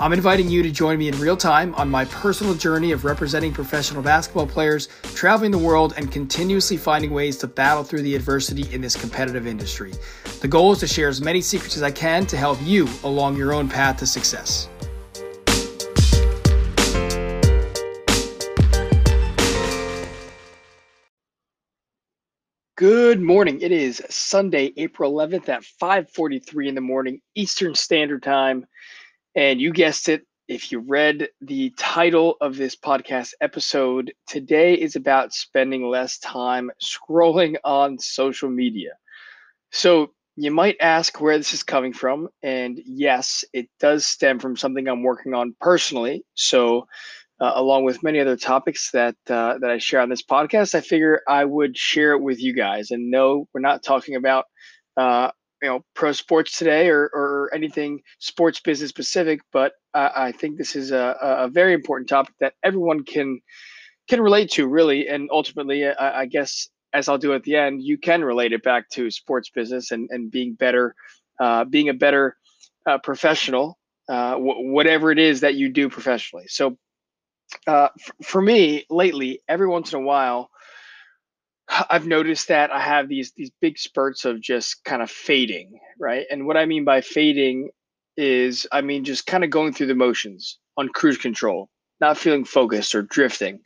I'm inviting you to join me in real time on my personal journey of representing professional basketball players, traveling the world, and continuously finding ways to battle through the adversity in this competitive industry. The goal is to share as many secrets as I can to help you along your own path to success. Good morning. It is Sunday, April 11th at 5:43 in the morning Eastern Standard Time. And you guessed it, if you read the title of this podcast episode, today is about spending less time scrolling on social media. So you might ask where this is coming from. And yes, it does stem from something I'm working on personally. So, uh, along with many other topics that uh, that I share on this podcast, I figure I would share it with you guys. And no, we're not talking about uh, you know pro sports today or, or anything sports business specific but I, I think this is a, a very important topic that everyone can can relate to really. And ultimately I, I guess as i'll do at the end you can relate it back to sports business and, and being better uh, being a better uh, professional uh, w- whatever it is that you do professionally. So uh, f- for me lately every once in a while I've noticed that I have these these big spurts of just kind of fading, right? And what I mean by fading is I mean just kind of going through the motions on cruise control, not feeling focused or drifting.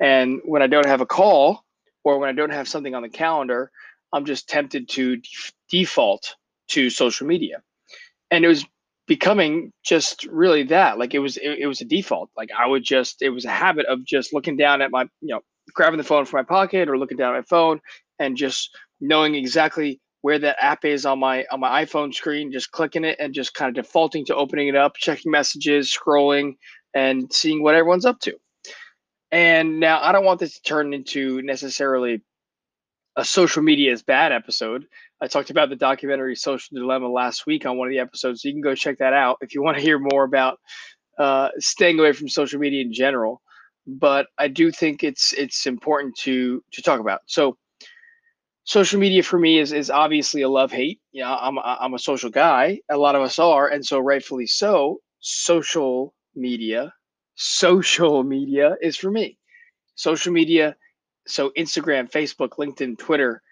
And when I don't have a call or when I don't have something on the calendar, I'm just tempted to def- default to social media. And it was becoming just really that like it was it, it was a default like i would just it was a habit of just looking down at my you know grabbing the phone from my pocket or looking down at my phone and just knowing exactly where that app is on my on my iPhone screen, just clicking it and just kind of defaulting to opening it up, checking messages, scrolling, and seeing what everyone's up to. And now I don't want this to turn into necessarily a social media is bad episode. I talked about the documentary Social Dilemma last week on one of the episodes. So you can go check that out if you want to hear more about uh, staying away from social media in general but I do think it's it's important to to talk about. So social media for me is is obviously a love hate. Know, I'm I'm a social guy. A lot of us are, and so rightfully so. Social media, social media is for me. Social media, so Instagram, Facebook, LinkedIn, Twitter,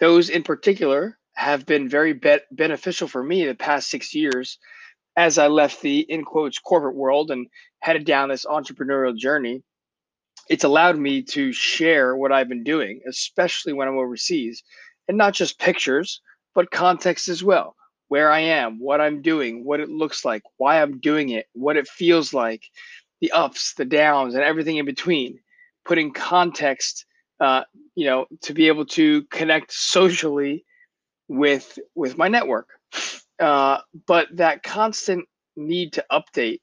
those in particular have been very be- beneficial for me the past six years as I left the in quotes corporate world and headed down this entrepreneurial journey it's allowed me to share what I've been doing, especially when I'm overseas, and not just pictures, but context as well. Where I am, what I'm doing, what it looks like, why I'm doing it, what it feels like, the ups, the downs, and everything in between. Putting context, uh, you know, to be able to connect socially with with my network. Uh, but that constant need to update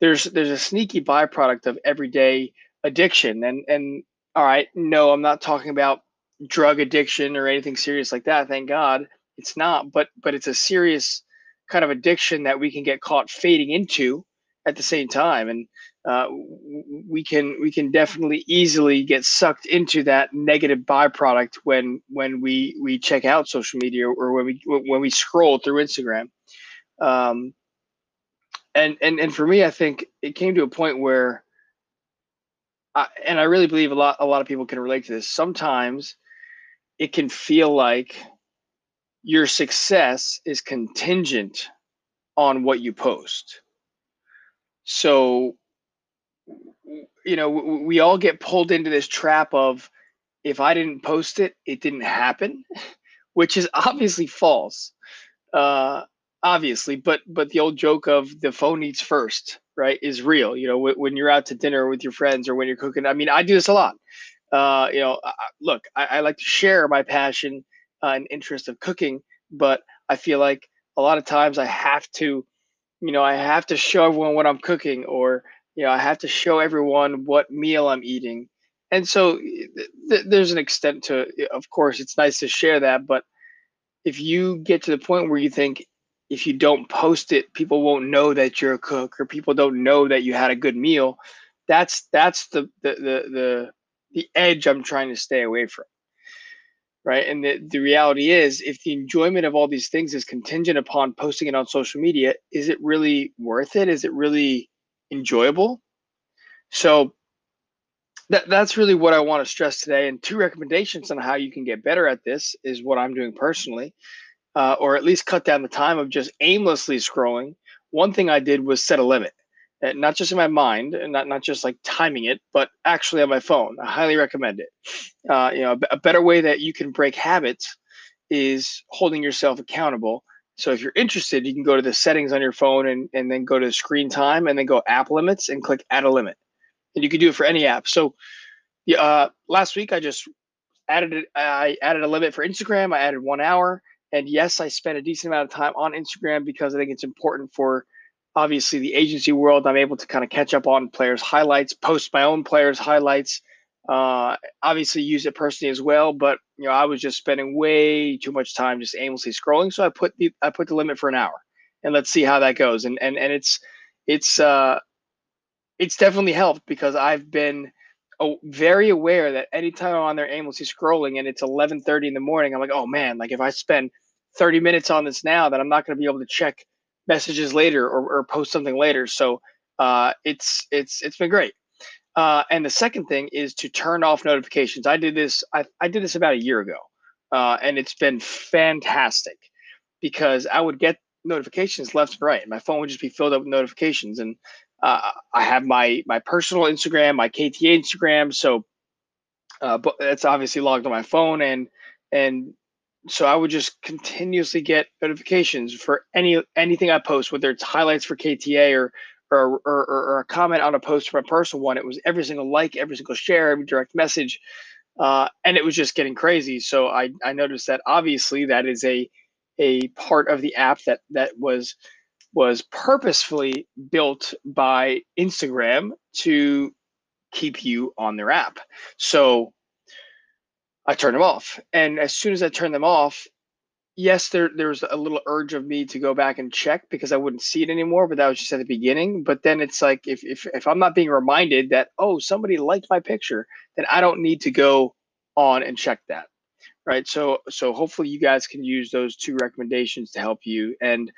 there's there's a sneaky byproduct of everyday addiction. And and all right no i'm not talking about drug addiction or anything serious like that thank god it's not. But but it's a serious kind of addiction that we can get caught fading into at the same time. And uh, we can we can definitely easily get sucked into that negative byproduct when when we we check out social media or when we when we scroll through Instagram. Um, and and and for me, I think it came to a point where I, and I really believe a lot a lot of people can relate to this. Sometimes it can feel like your success is contingent on what you post. So you know, we all get pulled into this trap of if I didn't post it, it didn't happen, which is obviously false. Uh, obviously, but but the old joke of the phone eats first right, is real. You know, w- when you're out to dinner with your friends or when you're cooking. I mean, I do this a lot. Uh, you know, look, I, I, like to share my passion uh, and interest of cooking, but I feel like a lot of times I have to, you know, I have to show everyone what I'm cooking, or you know, I have to show everyone what meal I'm eating. And so th- there's an extent to, of course, it's nice to share that, but if you get to the point where you think if you don't post it, people won't know that you're a cook or people don't know that you had a good meal. That's that's the the the the, the edge I'm trying to stay away from. Right. And the, the reality is if the enjoyment of all these things is contingent upon posting it on social media, is it really worth it? Is it really enjoyable? So that, that's really what I want to stress today. And two recommendations on how you can get better at this is what I'm doing personally, uh, or at least cut down the time of just aimlessly scrolling. One thing I did was set a limit, uh, not just in my mind, and not not just like timing it, but actually on my phone. I highly recommend it. Uh, you know, a, better way that you can break habits is holding yourself accountable. So if you're interested, you can go to the settings on your phone and, and then go to screen time and then go app limits and click add a limit and you can do it for any app. So, uh, last week I just added it. I added a limit for Instagram. I added one hour, and yes, I spend a decent amount of time on Instagram because I think it's important for obviously the agency world. I'm able to kind of catch up on players' highlights, post my own players' highlights. Uh, obviously, use it personally as well, but you know, I was just spending way too much time just aimlessly scrolling. So I put the I put the limit for an hour, and let's see how that goes. And and and it's it's uh it's definitely helped because I've been oh, very aware that anytime I'm on there aimlessly scrolling and it's 11:30 in the morning, I'm like, oh man, like if I spend 30 minutes on this now, that I'm not going to be able to check messages later or, or post something later. So uh, it's it's it's been great. Uh, and the second thing is to turn off notifications. I did this. I, I did this about a year ago, uh, and it's been fantastic because I would get notifications left and right. My phone would just be filled up with notifications, and uh, I have my my personal Instagram, my KTA Instagram, so uh, but it's obviously logged on my phone, and and so I would just continuously get notifications for any anything I post, whether it's highlights for KTA or or, or, or a comment on a post from a personal one. It was every single like, every single share, every direct message, uh, and it was just getting crazy. So I I noticed that obviously that is a a part of the app that that was was purposefully built by Instagram to keep you on their app. So I turned them off. And as soon as I turned them off, yes, there there was a little urge of me to go back and check because I wouldn't see it anymore, but that was just at the beginning. But then it's like if if, if I'm not being reminded that, oh, somebody liked my picture, then I don't need to go on and check that. Right. So so hopefully you guys can use those two recommendations to help you. And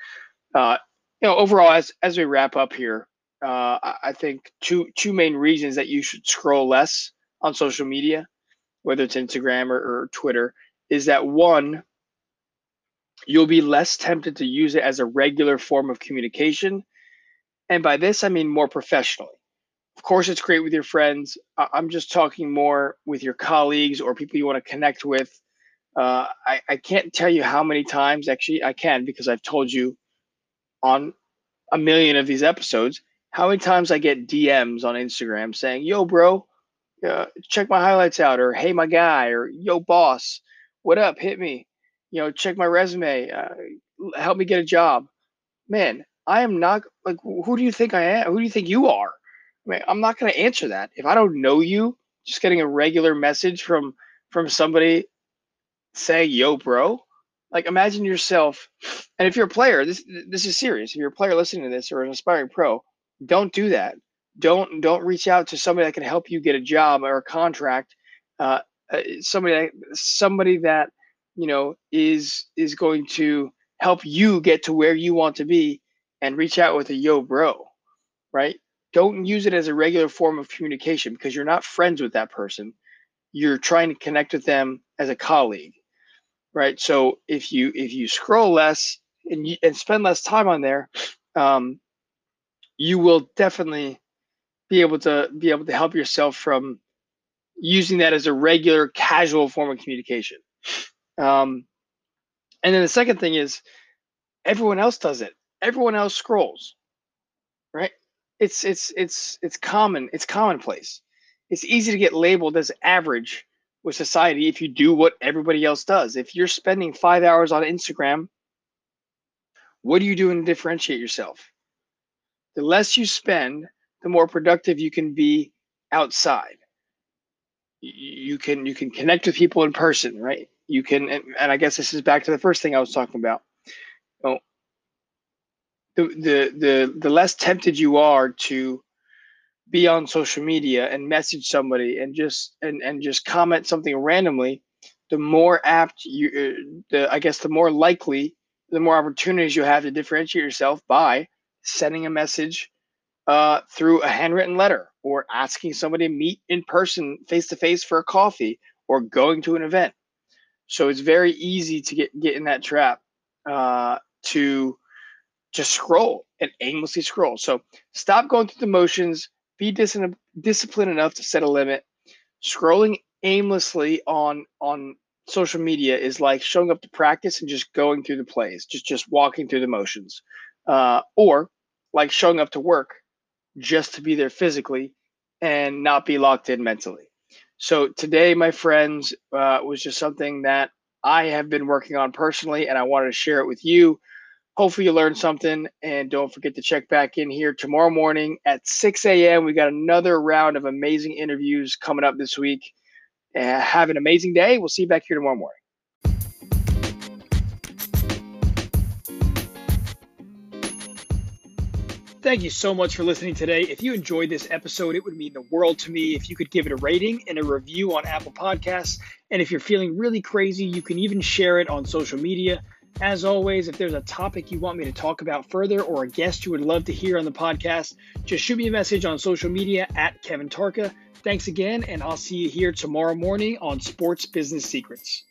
uh, you know, overall, as as we wrap up here, uh, I think two two main reasons that you should scroll less on social media, whether it's Instagram or, or Twitter, is that one, you'll be less tempted to use it as a regular form of communication, and by this I mean more professionally. Of course, it's great with your friends. I'm just talking more with your colleagues or people you want to connect with. Uh, I, I can't tell you how many times, actually, I can because I've told you on a million of these episodes, how many times I get DMs on Instagram saying, "Yo, bro, uh, check my highlights out," or "Hey, my guy," or "Yo, boss, what up? Hit me." You know, check my resume. Uh, help me get a job. Man, I am not like. Who do you think I am? Who do you think you are? I mean, I'm not going to answer that if I don't know you. Just getting a regular message from from somebody saying, "Yo, bro," like imagine yourself and if you're a player this this is serious if you're a player listening to this or an aspiring pro don't do that don't don't reach out to somebody that can help you get a job or a contract uh, uh somebody that somebody that you know is is going to help you get to where you want to be and reach out with a yo bro right don't use it as a regular form of communication because you're not friends with that person you're trying to connect with them as a colleague right? So if you if you scroll less and you, and spend less time on there, um, you will definitely be able to be able to help yourself from using that as a regular casual form of communication. Um, and then the second thing is everyone else does it. Everyone else scrolls, right? It's it's it's it's common. It's commonplace. It's easy to get labeled as average with society if you do what everybody else does. If you're spending five hours on Instagram, what are you doing to differentiate yourself? The less you spend, the more productive you can be outside. You can you can connect with people in person, right? You can, and, and I guess this is back to the first thing I was talking about. Know, the the the, the less tempted you are to be on social media and message somebody and just and and just comment something randomly the more apt you uh, the i guess the more likely the more opportunities you have to differentiate yourself by sending a message uh, through a handwritten letter or asking somebody to meet in person face to face for a coffee or going to an event so it's very easy to get get in that trap uh, to just scroll and aimlessly scroll so stop going through the motions be dis- disciplined enough to set a limit. Scrolling aimlessly on on social media is like showing up to practice and just going through the plays, just just walking through the motions, uh, or like showing up to work just to be there physically and not be locked in mentally. So today, my friends, uh, was just something that I have been working on personally, and I wanted to share it with you. Hopefully, you learned something. And don't forget to check back in here tomorrow morning at 6 a.m. We got another round of amazing interviews coming up this week. Uh, have an amazing day. We'll see you back here tomorrow morning. Thank you so much for listening today. If you enjoyed this episode, it would mean the world to me if you could give it a rating and a review on Apple Podcasts. And if you're feeling really crazy, you can even share it on social media. As always, if there's a topic you want me to talk about further or a guest you would love to hear on the podcast, just shoot me a message on social media at Kevin Tarka. Thanks again, and I'll see you here tomorrow morning on Sports Business Secrets.